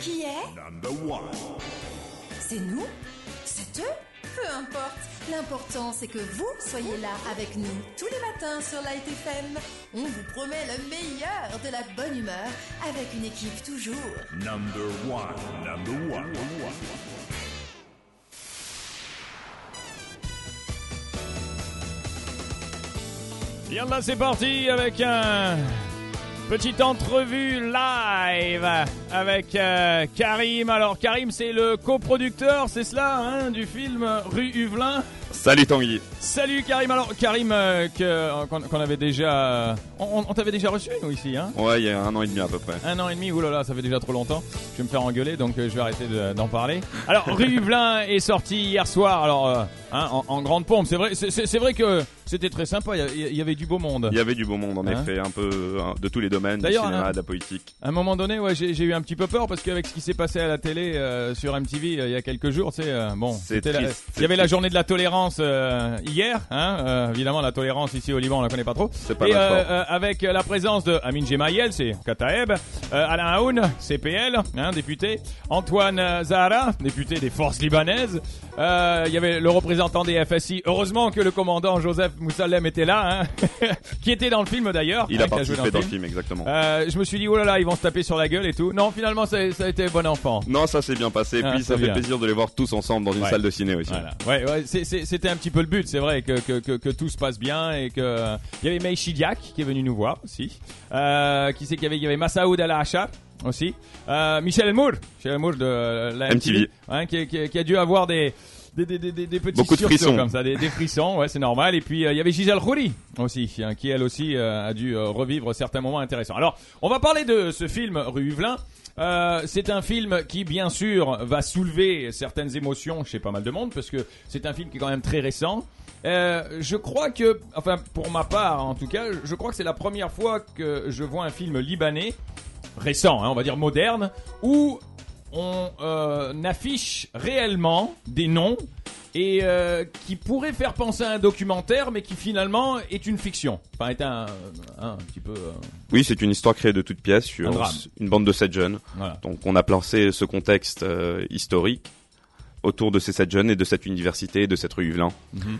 Qui est Number one. C'est nous C'est eux Peu importe. L'important, c'est que vous soyez là avec nous tous les matins sur Light FM. On vous promet le meilleur de la bonne humeur avec une équipe toujours Number one. Number one. Bien là, c'est parti avec un petite entrevue live avec euh, Karim. Alors Karim, c'est le coproducteur, c'est cela, hein, du film Rue Huvelin? Salut Tanguy. Salut Karim. Alors Karim, euh, que- euh, qu'on qu'on avait déjà, on, on t'avait déjà reçu nous ici, hein? Ouais, il y a un an et demi à peu près. Un an et demi, oulala, ça fait déjà trop longtemps. Je vais me faire engueuler, donc euh, je vais arrêter de- d'en parler. Alors, Rue Huvelin est sorti hier soir, alors euh, hein, en, en grande pompe. C'est vrai, c'est- c'est c'est vrai que c'était très sympa. Il y avait du beau monde. Il y avait du beau monde en Hein effet, un peu hein, de tous les domaines, du cinéma, de la politique. À un moment donné, ouais, j'ai eu un petit peu peur parce qu'avec ce qui s'est passé à la télé euh, sur MTV euh, il y a quelques jours, c'est euh, bon, c'était il y avait la journée de la tolérance euh, hier, hein, évidemment la tolérance ici au Liban on la connaît pas trop. C'est pas Et avec la présence de Amin Gemayel, c'est Kataeb, euh, Alain Aoun, CPL, hein, député, Antoine euh, Zahara, député des forces libanaises. Euh, Il y avait le représentant des FSI. Heureusement que le commandant Joseph Moussalem était là, hein, qui était dans le film d'ailleurs. Il hein, a qui joué participé dans le film, exactement. euh, je me suis dit, oh là là, ils vont se taper sur la gueule et tout. Non, finalement, ça, ça a été bon enfant. Non, ça s'est bien passé, Ah, puis ça fait bien. plaisir de les voir tous ensemble dans une Ouais. salle de ciné aussi. Voilà. Ouais, ouais, c'est- c'est- c'était un petit peu le but, c'est vrai, que, que, que, que tout se passe bien et que. Il y avait Mei Shidiak qui est venu nous voir aussi. Euh, qui c'est qu'il y avait Il y avait Massaoud Al-Hachar aussi. Euh, Michel Elmour, Michel Elmour de euh, la MTV. hein, qui, qui- qui a dû avoir des. Des, des, des, des- des petits Beaucoup de frissons. comme ça, des, frissons, ouais, c'est normal. Et puis euh, il y avait Gisèle Khouri aussi, hein, qui elle aussi euh, a dû revivre certains moments intéressants. Alors, on va parler de ce film Rue Huvelin. Euh, c'est un film qui, bien sûr, va soulever certaines émotions chez pas mal de monde, parce que c'est un film qui est quand même très récent. Euh, je crois que, enfin, pour ma part, en tout cas, je crois que c'est la première fois que je vois un film libanais récent, hein, on va dire moderne, où on euh, affiche réellement des noms et euh, qui pourrait faire penser à un documentaire, mais qui finalement est une fiction. Enfin, est un, un, petit peu. euh, Oui, c'est une histoire créée de toutes pièces sur une bande de sept jeunes. voilà. Donc on a placé ce contexte historique autour de ces sept jeunes et de cette université, de cette rue Huvelin. Mhm.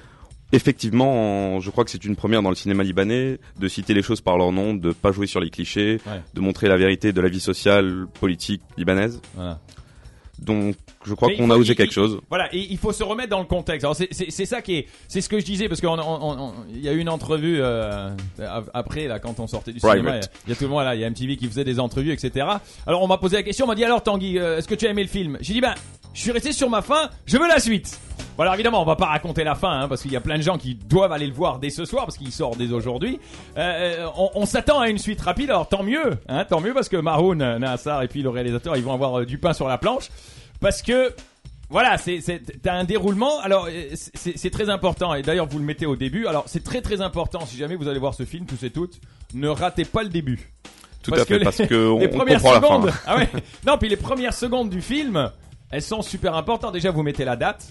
Effectivement, en- je crois que c'est une première dans le cinéma libanais de citer les choses par leur nom, de pas jouer sur les clichés, Ouais. de montrer la vérité de la vie sociale, politique libanaise. Voilà. Donc je crois qu'on a osé quelque il- chose. Voilà, et il faut se remettre dans le contexte. Alors c'est- ça qui est, c'est ce que je disais parce qu'on on- on- on- il y a eu une entrevue euh, après là quand on sortait du Private. cinéma. Il y a- il y a tout le monde là, il y a MTV qui faisait des entrevues, etc. Alors on m'a posé la question, on m'a dit alors Tanguy, euh, est-ce que tu as aimé le film? J'ai dit ben, je suis resté sur ma fin, je veux la suite. Bon alors évidemment on va pas raconter la fin hein, parce qu'il y a plein de gens qui doivent aller le voir dès ce soir parce qu'il sort dès aujourd'hui. Euh, euh, on on s'attend à une suite rapide, alors tant mieux, hein, tant mieux parce que Maroun, Nassar et puis le réalisateur ils vont avoir euh, du pain sur la planche parce que voilà, c'est c'est t'as un déroulement. Alors euh, c'est c'est très important et d'ailleurs vous le mettez au début. Alors c'est très très important si jamais vous allez voir ce film tous et toutes, ne ratez pas le début. Tout Parce à fait, que parce les- que on, les on premières comprend la fin. secondes. Ah ouais. Non, puis les premières secondes du film, elles sont super importantes. Déjà vous mettez la date.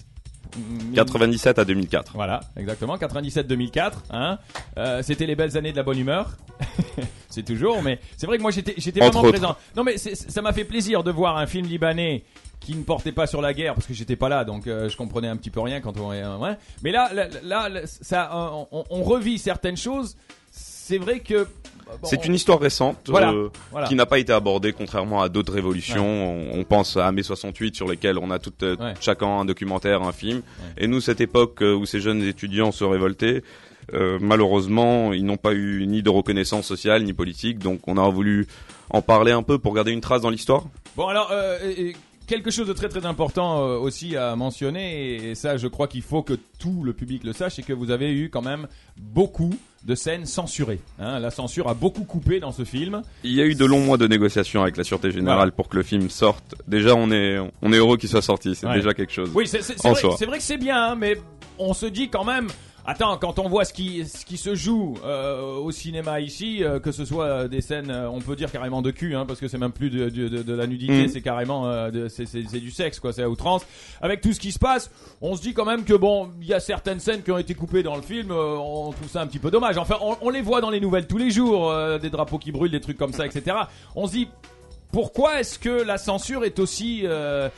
Mm, 97 à 2004. Voilà, exactement, 97-2004. Hein. Euh, C'était les belles années de la bonne humeur. c'est toujours, mais c'est vrai que moi j'étais vraiment autres. présent. Non, mais ça m'a fait plaisir de voir un film libanais qui ne portait pas sur la guerre parce que j'étais pas là, donc euh, je comprenais un petit peu rien quand on. euh, ouais. Mais là, là, là, là, ça, on, on revit certaines choses. C'est vrai que. bon, C'est une histoire récente Voilà, euh, voilà. qui n'a pas été abordée contrairement à d'autres révolutions. On, on pense à mai 68 sur lesquels on a tout, euh, Ouais. chacun un documentaire, un film. Et nous, cette époque euh, où ces jeunes étudiants se révoltaient, euh, malheureusement, ils n'ont pas eu ni de reconnaissance sociale ni politique. Donc, on a voulu en parler un peu pour garder une trace dans l'histoire. Bon alors et quelque chose de très très important euh, aussi à mentionner et, et ça je crois qu'il faut que tout le public le sache c'est que vous avez eu quand même beaucoup de scènes censurées. Hein, la censure a beaucoup coupé dans ce film. Il y a eu de longs mois de négociations avec la Sûreté Générale pour que le film sorte. Déjà, on est, on est heureux qu'il soit sorti. C'est Ouais. déjà quelque chose. Oui, c'est vrai, vrai que c'est bien, hein, mais on se dit quand même. Attends, quand on voit ce qui, ce qui se joue euh, au cinéma ici, euh, que ce soit euh, des scènes, euh, on peut dire carrément de cul, hein, parce que c'est même plus de, de, de- de la nudité, Mm. c'est carrément euh, de- c'est c'est- c'est du sexe, quoi, c'est à outrance. Avec tout ce qui se passe, on se dit quand même que bon, il y a certaines scènes qui ont été coupées dans le film, euh, on trouve ça un petit peu dommage. Enfin, on, on les voit dans les nouvelles tous les jours, euh, des drapeaux qui brûlent, des trucs comme ça, etc. On se dit pourquoi est-ce que la censure est aussi euh,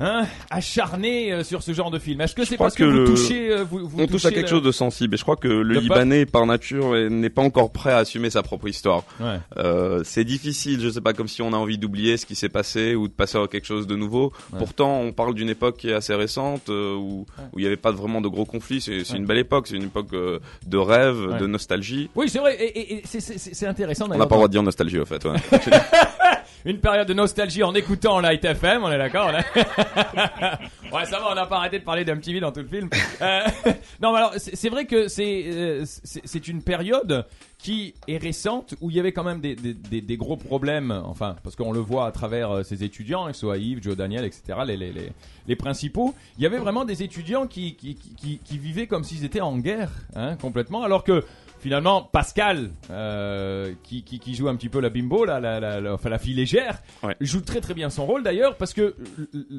hein, acharnée euh, sur ce genre de film Est-ce que c'est parce que, que vous touchez, euh, vous, vous On touche à quelque chose de sensible et je crois que le Le Libanais par nature est- n'est pas encore prêt à assumer sa propre histoire. Ouais. Euh, c'est difficile, je sais pas, comme si on a envie d'oublier ce qui s'est passé ou de passer à quelque chose de nouveau. Ouais. Pourtant, on parle d'une époque qui est assez récente euh, où Ouais. où il n'y avait pas vraiment de gros conflits. C'est une belle époque, c'est une époque euh, de rêve, de nostalgie. Oui, c'est vrai, et, et- et c'est- intéressant On n'a pas le droit de dire nostalgie au fait. Une période de nostalgie en écoutant Light FM, on est d'accord là Ouais, ça va, on n'a pas arrêté de parler petit dans tout le film. Euh, non, mais alors, c'est vrai que c'est euh, c'est une période qui est récente où il y avait quand même des, des, gros problèmes, enfin, parce qu'on le voit à travers euh, ces étudiants, que ce soit Yves, Joe Daniel, etc., les, les, les, les principaux. Il y avait vraiment des étudiants qui, qui, qui, qui vivaient comme s'ils étaient en guerre, hein, complètement, alors que finalement Pascal euh, qui, qui, qui joue un petit peu la bimbo là, la, la, la- enfin la fille légère Ouais. joue très très bien son rôle d'ailleurs parce que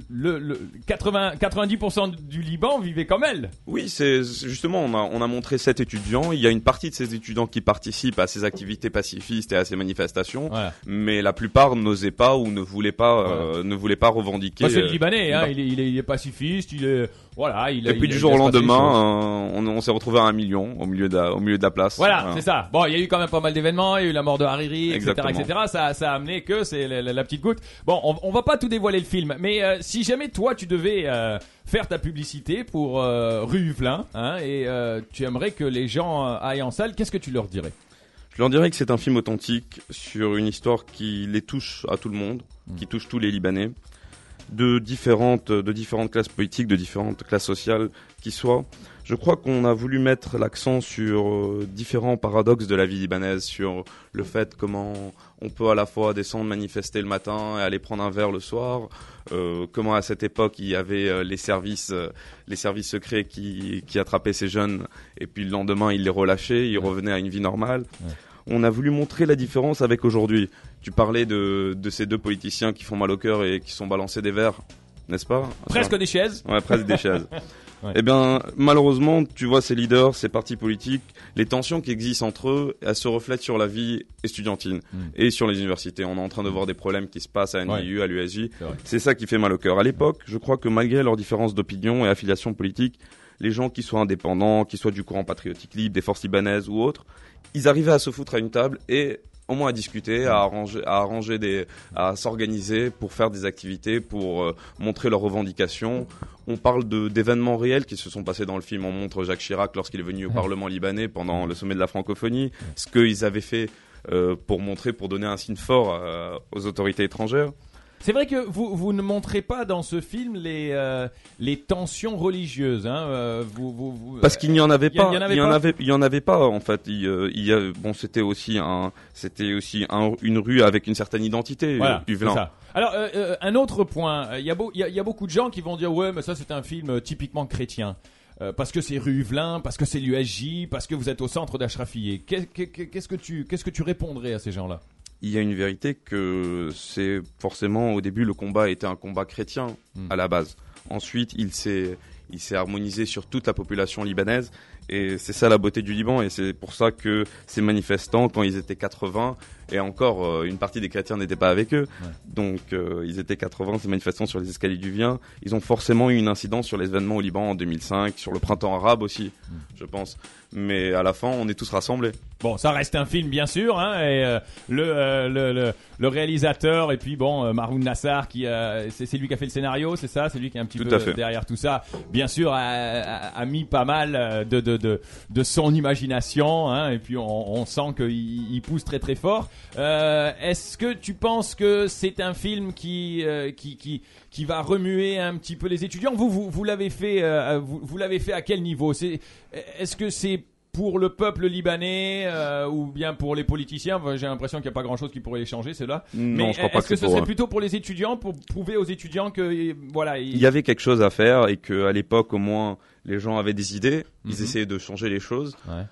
le, le 80 90% du Liban vivait comme elle Oui, c'est justement, on a, on a montré sept étudiants. Il y a une partie de ces étudiants qui participent à ces activités pacifistes et à ces manifestations, voilà mais la plupart n'osaient pas ou ne voulaient pas, euh, ne voulaient pas revendiquer. Moi, c'est le euh, Libanais hein, Liban. il, est, il, est, il est pacifiste il est voilà il Et il- puis il- du jour au lendemain, euh, on, on s'est retrouvé à un million au milieu de la, au milieu de la place. Voilà, c'est ça. Bon, il y a eu quand même pas mal d'événements, il y a eu la mort de Hariri, etc., Exactement. etc. Ça, ça a amené que c'est la, la- la petite goutte. Bon, on, on va pas tout dévoiler le film, mais euh, si jamais toi tu devais euh, faire ta publicité pour Rue Huvelin, hein, et tu aimerais que les gens aillent en salle, qu'est-ce que tu leur dirais? Je leur dirais que c'est un film authentique sur une histoire qui les touche à tout le monde, Mm. qui touche tous les Libanais, de différentes, de différentes classes politiques, de différentes classes sociales qui soient. Je crois qu'on a voulu mettre l'accent sur euh, différents paradoxes de la vie libanaise, sur le fait comment on peut à la fois descendre manifester le matin et aller prendre un verre le soir, euh, comment à cette époque il y avait euh, les services, euh, les services secrets qui, qui attrapaient ces jeunes et puis le lendemain ils les relâchaient, ils revenaient à une vie normale. Ouais. On a voulu montrer la différence avec aujourd'hui. Tu parlais de, de ces deux politiciens qui font mal au cœur et qui sont balancés des verres, n'est-ce pas Presque des chaises. Ouais, presque des chaises. Ouais. Eh bien, malheureusement, tu vois ces leaders, ces partis politiques, les tensions qui existent entre eux, elles se reflètent sur la vie estudiantine Mm. et sur les universités. On est en train de voir des problèmes qui se passent à NIU, à l'USJ. C'est ça qui fait mal au cœur. À l'époque, je crois que malgré leurs différences d'opinion et affiliation politique, les gens qui soient indépendants, qui soient du courant patriotique libre, des forces libanaises ou autres, ils arrivaient à se foutre à une table et au moins à discuter, à arranger, à arranger des, à s'organiser pour faire des activités, pour euh, montrer leurs revendications. On parle de d'événements réels qui se sont passés dans le film. On montre Jacques Chirac lorsqu'il est venu au Ouais. Parlement libanais pendant le sommet de la francophonie, ce qu'ils avaient fait euh, pour montrer, pour donner un signe fort euh, aux autorités étrangères. C'est vrai que vous, vous ne montrez pas dans ce film les, euh, les tensions religieuses. Hein, euh, vous, vous, vous- Parce qu'il n'y en avait pas. il y en avait Il y en pas avait, il y en avait pas en fait. Il, euh, il y a, bon, c'était aussi un, c'était aussi un- une rue avec une certaine identité. Voilà, euh, ça. Alors, euh, euh, un autre point, euh, il y, a beau- il y, a- il y a beaucoup de gens qui vont dire ouais, mais ça c'est un film euh, typiquement chrétien. Euh, parce que c'est rue Huvelin, parce que c'est l'USJ, parce que vous êtes au centre qu'est- Qu'est-ce que tu, qu'est-ce que tu répondrais à ces gens-là? Il y a une vérité que c'est forcément au début le combat était un combat chrétien Hmm. à la base. Ensuite, il s'est il s'est harmonisé sur toute la population libanaise et c'est ça la beauté du Liban et c'est pour ça que ces manifestants quand ils étaient 80 et encore euh, une partie des chrétiens n'étaient pas avec eux. Ouais. Donc euh, ils étaient 80 ces manifestants sur les escaliers du Vien, ils ont forcément eu une incidence sur les événements au Liban en 2005, sur le printemps arabe aussi, Hmm. je pense. Mais à la fin, on est tous rassemblés. Bon, ça reste un film bien sûr, hein, et euh, le, euh, le, le, le réalisateur et puis bon, euh, Maroun Nassar qui c'est lui qui a fait le scénario, c'est ça, c'est lui qui est un petit Tout peu derrière tout ça. Bien sûr, a, a, a mis pas mal de de, de, de son imagination, hein, et puis on, on sent qu'il il pousse très très fort. Euh, Est-ce que tu penses que c'est un film qui euh, qui qui qui va remuer un petit peu les étudiants? Vous vous, vous l'avez fait, euh, vous, vous l'avez fait à quel niveau? C'est est-ce que c'est pour le peuple libanais ou bien pour les politiciens? Enfin, J'ai l'impression qu'il n'y a pas grand-chose qui pourrait les changer, ceux-là. Non, Mais je crois pas est-ce que, que ce c'est serait plutôt pour les étudiants, pour prouver aux étudiants que voilà, il y avait quelque chose à faire et que à l'époque au moins les gens avaient des idées, Mhm. ils essayaient de changer les choses. Ouais.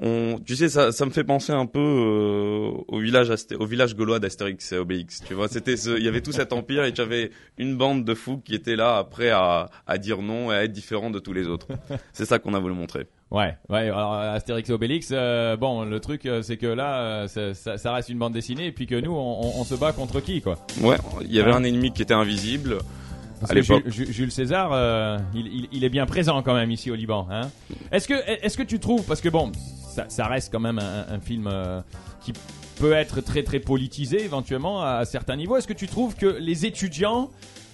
On, tu sais, ça, ça me fait penser un peu euh, au village, Asté- au village gaulois d'Astérix et Obélix. Tu vois, c'était, il y avait tout cet empire et tu avais une bande de fous qui étaient là après à, à dire non et à être différents de tous les autres. C'est ça qu'on a voulu montrer. Ouais, ouais. Alors Astérix et Obélix, euh, bon, le truc, euh, c'est que là, euh, ça, ça- ça reste une bande dessinée, et puis que nous, on, on- on se bat contre qui, quoi? Ouais, il y avait Ouais. un ennemi qui était invisible. Parce À que l'époque. Jules, César, il, il- il est bien présent quand même ici au Liban. Hein? Est-ce que, est-ce que tu trouves, parce que bon, ça, reste quand même un, film euh, qui peut être très très politisé éventuellement à, certains niveaux. Est-ce que tu trouves que les étudiants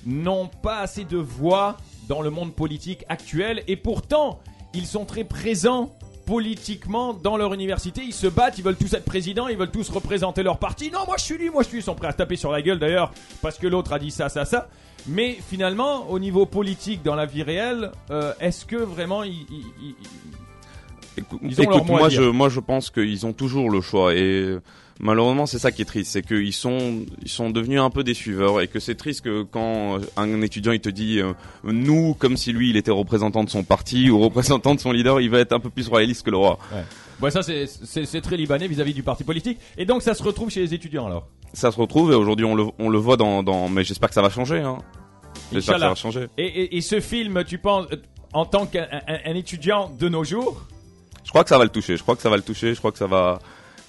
n'ont pas assez de voix dans le monde politique actuel et pourtant ils sont très présents politiquement dans leur université, ils se battent, ils veulent tous être présidents, ils veulent tous représenter leur parti. Non, moi je suis lui, moi je suis, ils sont prêts à se taper sur la gueule d'ailleurs parce que l'autre a dit ça, ça, ça. Mais finalement, au niveau politique, dans la vie réelle, euh, est-ce que vraiment ils- Écou- Ils ont leur écoute, moi je, moi je pense qu'ils ont toujours le choix et malheureusement c'est ça qui est triste, c'est qu'ils sont, ils sont devenus un peu des suiveurs et que c'est triste que quand un étudiant il te dit euh, nous comme si lui il était représentant de son parti ou représentant de son leader, il va être un peu plus royaliste que le roi. Bon, ça c'est- très libanais vis-à-vis du parti politique. Et donc ça se retrouve chez les étudiants alors? Ça se retrouve et aujourd'hui on le, on le voit dans, dans mais j'espère que ça va changer. Hein. J'espère que ça va changer. Et, et- et ce film, tu penses, en tant qu'un un- un étudiant de nos jours, crois que ça va le toucher. Je crois que ça va le toucher. Je crois que ça va,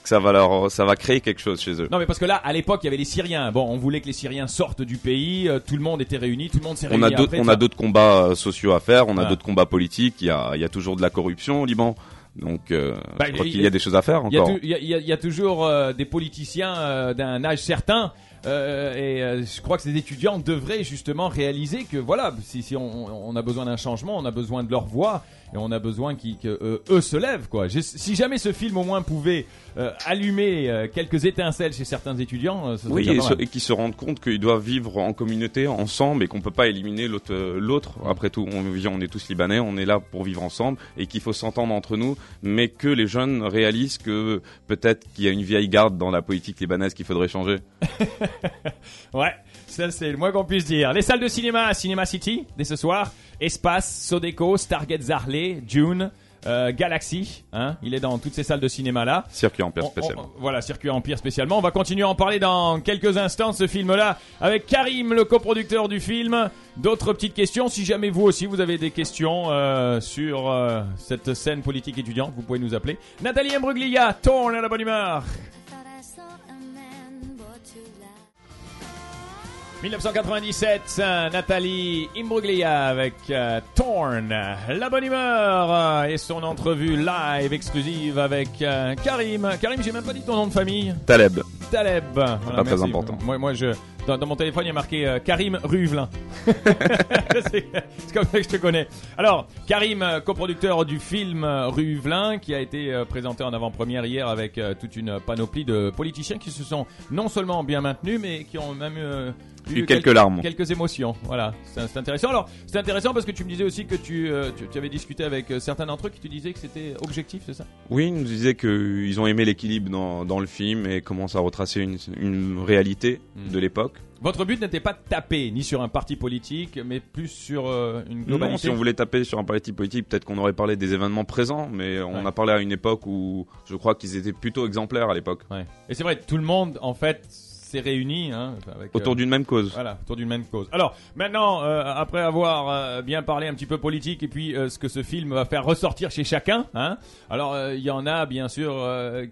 que ça va leur, ça va créer quelque chose chez eux. Non mais parce que là, à l'époque, il y avait les Syriens. Bon, on voulait que les Syriens sortent du pays. euh, tout le monde était réuni. Tout le monde s'est On réuni. a d'autres, après, on a d'autres combats euh, sociaux à faire. On a Ah. d'autres combats politiques. Il y a, il y a toujours de la corruption au Liban. Donc, euh, Bah, je crois il- qu'il y a des choses à faire encore. il y a- y y toujours euh, des politiciens d'un âge certain. Euh, et euh, je crois que ces étudiants devraient justement réaliser que voilà, si, si on, on a besoin d'un changement, on a besoin de leur voix et on a besoin qu'ils- que euh, eux se lèvent quoi. Si jamais ce film au moins pouvait euh, allumer euh, quelques étincelles chez certains étudiants, euh, ce serait Oui, et, et qui se rendent compte qu'ils doivent vivre en communauté, ensemble, et qu'on peut pas éliminer l'autre. L'autre. Après tout, on vit, on est tous libanais, on est là pour vivre ensemble, et qu'il faut s'entendre entre nous, mais que les jeunes réalisent que peut-être qu'il y a une vieille garde dans la politique libanaise qu'il faudrait changer. Ouais, ça c'est le moins qu'on puisse dire. Les salles de cinéma, Cinema City, dès ce soir. Espace, Sodeco, Stargate Zarley, Dune, euh, Galaxy. Hein, il est dans toutes ces salles de cinéma là. Circuit on- spécialement. on- voilà, Circuit Empire spécialement. On va continuer à en parler dans quelques instants de ce film-là avec Karim, le coproducteur du film. D'autres petites questions. Si jamais vous aussi vous avez des questions euh, sur euh, cette scène politique étudiante, vous pouvez nous appeler. Nathalie Imbruglia, tourne à la bonne humeur. 1997, euh, Nathalie Imbruglia avec euh, Torn, la bonne humeur euh, et son entrevue live exclusive avec euh, Karim. Karim, j'ai même pas dit ton nom de famille. Taleb. Taleb. Voilà, Pas très important. Moi, moi, je dans, dans mon téléphone, il y a marqué euh, Karim Ruvelin. c'est comme ça que je te connais. Alors, Karim, coproducteur du film Ruvelin, qui a été présenté en avant-première hier avec toute une panoplie de politiciens qui se sont non seulement bien maintenus, mais qui ont même Eu quelques larmes. quelques émotions. Voilà, c'est intéressant. Alors, c'est intéressant parce que tu me disais aussi que tu, euh, tu, tu avais discuté avec euh, certains d'entre eux qui te disaient que c'était objectif, c'est ça? Oui, ils nous disaient qu'ils ont aimé l'équilibre dans, dans le film et commencent à retracer une, une réalité Mm. de l'époque. Votre but n'était pas de taper ni sur un parti politique, mais plus sur euh, une Non, globalité. si on voulait taper sur un parti politique, peut-être qu'on aurait parlé des événements présents, mais on Ouais. a parlé à une époque où je crois qu'ils étaient plutôt exemplaires à l'époque. Ouais. Et c'est vrai, tout le monde en fait s'est réuni hein, avec, Autour euh, d'une même cause. Voilà, autour d'une même cause. Alors, maintenant, euh, après avoir euh, bien parlé un petit peu politique et puis ce que ce film va faire ressortir chez chacun, hein, alors il y en a bien sûr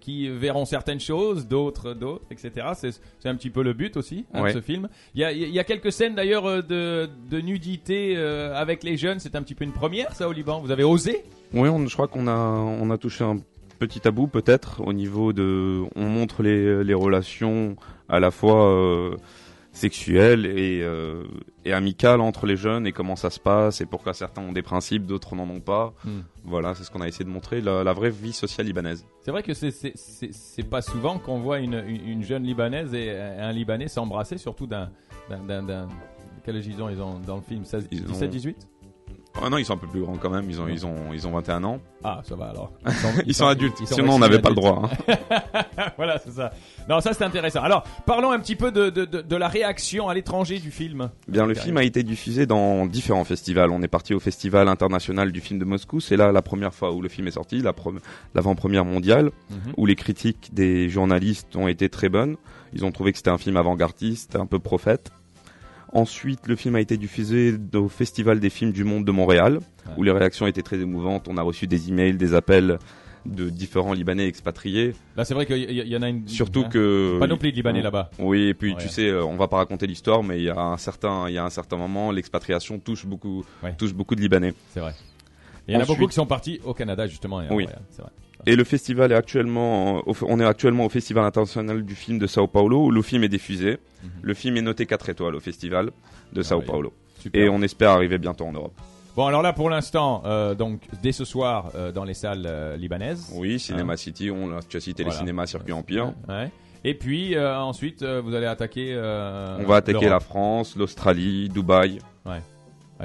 qui verront certaines choses, d'autres d'autres, etc. C'est c'est un petit peu le but aussi hein, Ouais. de ce film. Il y a, y a quelques scènes d'ailleurs de, de nudité avec les jeunes, c'est un petit peu une première ça au Liban. Vous avez osé? Oui, on, je crois qu'on a, on a touché un petit tabou peut-être au niveau de, on montre les, les relations à la fois euh, sexuelles et, euh, et amicales entre les jeunes et comment ça se passe et pourquoi certains ont des principes, d'autres n'en ont pas. Hmm. Voilà, c'est ce qu'on a essayé de montrer, la, la vraie vie sociale libanaise. C'est vrai que c'est- pas souvent qu'on voit une, une, une jeune libanaise et un Libanais s'embrasser, surtout d'un. d'un- d'un- d'un- Quel âge ils ont, ils ont dans le film 16, Ils ont- 17, 18 Ah non, ils sont un peu plus grands quand même, ils ont, ils ont, ils ont 21 ans. Ah, ça va alors. Ils, sont, adultes, ils sont sinon on n'avait pas le droit. hein. voilà, c'est ça. Non, ça c'est intéressant. Alors, parlons un petit peu de, de, de, de la réaction à l'étranger du film. Bien, le film a été diffusé dans différents festivals. On est parti au Festival international du film de Moscou. C'est là la première fois où le film est sorti, la pre- l'avant-première mondiale, où les critiques des journalistes ont été très bonnes. Ils ont trouvé que c'était un film avant-gardiste, un peu prophète. Ensuite, le film a été diffusé au Festival des films du monde de Montréal, où les réactions étaient très émouvantes. On a reçu des emails, des appels de différents Libanais expatriés. Là, c'est vrai qu'il y, y en a une. Surtout hein, que Panoplie de Libanais là-bas. Oui, et puis Ouais. tu sais, euh, on va pas raconter l'histoire, mais il y a un certain, il y a un certain moment, l'expatriation touche beaucoup, Ouais. touche beaucoup de Libanais. C'est vrai. Et il y en a beaucoup qui sont partis au Canada justement. Oui. C'est vrai. Et le festival est actuellement, on est actuellement au Festival international du film de Sao Paulo où le film est diffusé. Mhm. Le film est noté 4 étoiles au festival de Ah Sao oui. Paulo. Super. Et on espère arriver bientôt en Europe. Bon, alors là, pour l'instant, euh, donc dès ce soir euh, dans les salles euh, libanaises. Oui, Cinema City, on l'a, tu as cité Voilà. les cinémas Circuit Empire. Ouais. Et puis ensuite, vous allez attaquer. On va attaquer la. France, l'Australie, Dubaï. Ouais,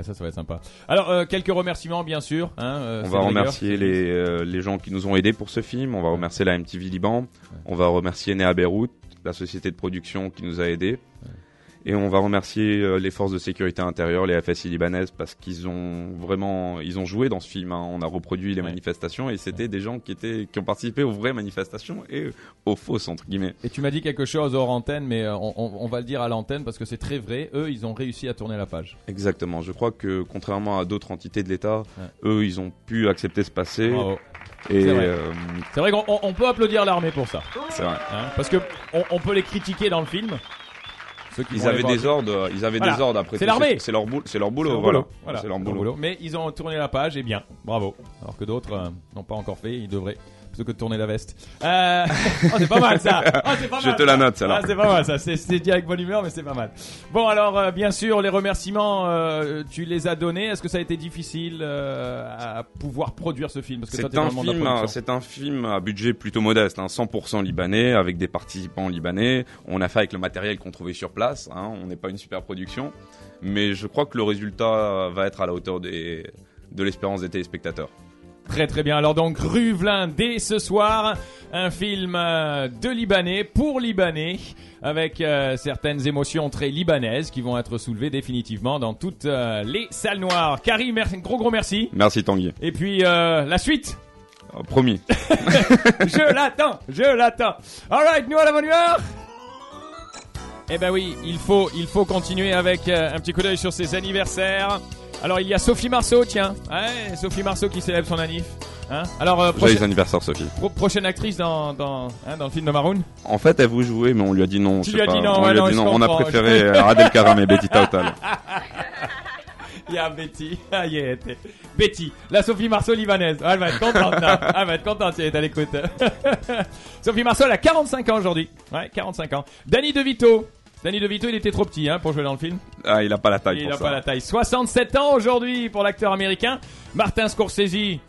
ça, ça va être sympa. Alors, euh, quelques remerciements, bien sûr. Hein, euh, On va remercier les, euh, les gens qui nous ont aidés pour ce film. On va remercier la MTV Liban. On va remercier Néa Beyrouth, la société de production qui nous a aidés. Et on va remercier euh, les forces de sécurité intérieure, les FSI libanaises, parce qu'ils ont vraiment, ils ont joué dans ce film. hein. On a reproduit les Ouais. manifestations et c'était des gens qui étaient, qui ont participé aux vraies manifestations et aux fausses entre guillemets. Et tu m'as dit quelque chose hors antenne, mais euh, on, on- on va le dire à l'antenne parce que c'est très vrai. Eux, ils ont réussi à tourner la page. Exactement. Je crois que contrairement à d'autres entités de l'État, Ouais. eux, ils ont pu accepter ce passé. Bravo. Et C'est vrai. euh, vrai qu'on on- on peut applaudir l'armée pour ça. c'est vrai. hein, parce que on, on peut les critiquer dans le film. Ceux qui Ils avaient des ordres, ils avaient Voilà. des ordres après. C'est l'armée. C'est leur boulot, c'est leur C'est boulot, leur voilà. boulot. Voilà, C'est leur leur boulot. Mais ils ont tourné la page et bien, bravo. Alors que d'autres euh, n'ont pas encore fait, ils devraient plutôt que de tourner la veste. Euh... oh, c'est pas mal ça. Oh, Je te la ça. note, celle-là. Ah, c'est pas mal ça. C'est dit avec bonne humeur, mais c'est pas mal. Bon alors, euh, bien sûr, les remerciements, euh, tu les as donnés. Est-ce que ça a été difficile euh, à pouvoir produire ce film? C'est un film, production. c'est un film à budget plutôt modeste, hein, 100% libanais, avec des participants libanais. On a fait avec le matériel qu'on trouvait sur place. Hein, on n'est pas une super production, mais je crois que le résultat va être à la hauteur des, de l'espérance des téléspectateurs. Très très bien. Alors donc Ruvelin dès ce soir, un film euh, de Libanais pour Libanais avec euh, certaines émotions très libanaises qui vont être soulevées définitivement dans toutes euh, les salles noires. Karim, gros gros merci. Merci Tanguy. Et puis la suite, promis. je l'attends, je l'attends. Alright, nous à la bonne. Eh ben oui, il faut, il faut continuer avec euh, un petit coup d'œil sur ses anniversaires. Alors il y a Sophie Marceau, tiens, ouais, Sophie Marceau qui célèbre son anniv. Hein Alors euh, prochaine- anniversaire Sophie. Pro- prochaine actrice dans, dans, hein, dans le film de Maroon En fait, elle voulait jouer, mais on lui a dit non. Tu je lui as dit non, on ouais, lui a non, dit je non. On a préféré euh, Adel Karam et Betty Tautal. Il y a Betty. Ah, y est. Betty, la Sophie Marceau libanaise. Ah, elle va être contente, là. Elle va être contente si elle est à l'écoute. Sophie Marceau, elle a 45 ans aujourd'hui. Ouais, 45 ans. Danny DeVito. Danny DeVito, il était trop petit hein, pour jouer dans le film. Ah, il a pas la taille Il pour n'a ça. pas la taille. 67 ans aujourd'hui pour l'acteur américain. Martin Scorsese.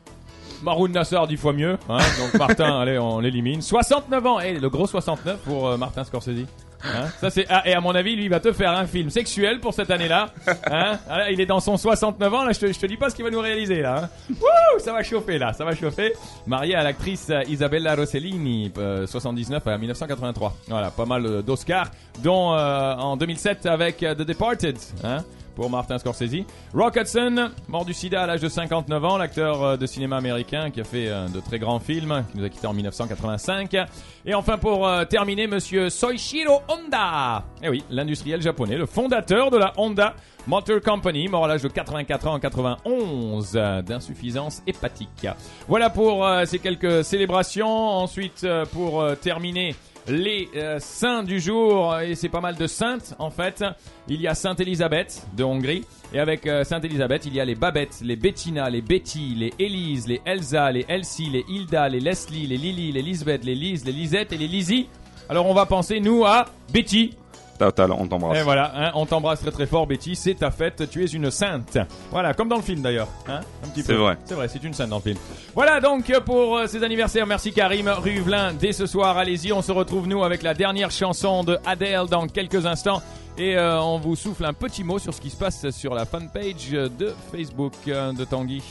Maroon Nassar 10 fois mieux. Hein, donc Martin, allez, on l'élimine. 69 ans. Et le gros 69 pour euh, Martin Scorsese. Hein, ça c'est ah, et à mon avis lui il va te faire un film sexuel pour cette année-là. Hein, Ah, il est dans son 69 ans là, je te, te dis pas ce qu'il va nous réaliser là. Hein. Ça va chauffer là, ça va chauffer. Marié à l'actrice euh, Isabella Rossellini, euh, 79 à 1983. Voilà, pas mal euh, d'Oscars, dont euh, en 2007 avec euh, The Departed. Pour Martin Scorsese. Rock Hudson, mort du sida à l'âge de 59 ans, l'acteur euh, de cinéma américain qui a fait euh, de très grands films, qui nous a quittés en 1985. Et enfin pour euh, terminer, monsieur Soichiro Honda. Eh oui, l'industriel japonais, le fondateur de la Honda Motor Company, mort à l'âge de 84 ans en 91 euh, d'insuffisance hépatique. Voilà pour ces quelques célébrations. Ensuite, pour terminer, les euh, saints du jour, et c'est pas mal de saintes en fait. Il y a Sainte Élisabeth de Hongrie, et avec euh, Sainte Élisabeth, il y a les Babette, les Bettina, les Betty, les Élise, les Elsa, les Elsie, les Hilda, les Leslie, les Lily, les Lisbeth, les Lise, les Lisette et les Lizzie. Alors on va penser nous à Betty. Tautal, on t'embrasse. Et voilà, hein, on t'embrasse très très fort Betty, c'est ta fête, tu es une sainte. Voilà, comme dans le film d'ailleurs. Hein, un petit C'est vrai. C'est vrai, c'est une sainte dans le film. Voilà donc euh, pour euh, ces anniversaires. Merci Karim Ruvelin. Dès ce soir, allez-y, on se retrouve nous avec la dernière chanson de Adele dans quelques instants. Et euh, on vous souffle un petit mot sur ce qui se passe sur la fanpage de Facebook euh, de Tanguy.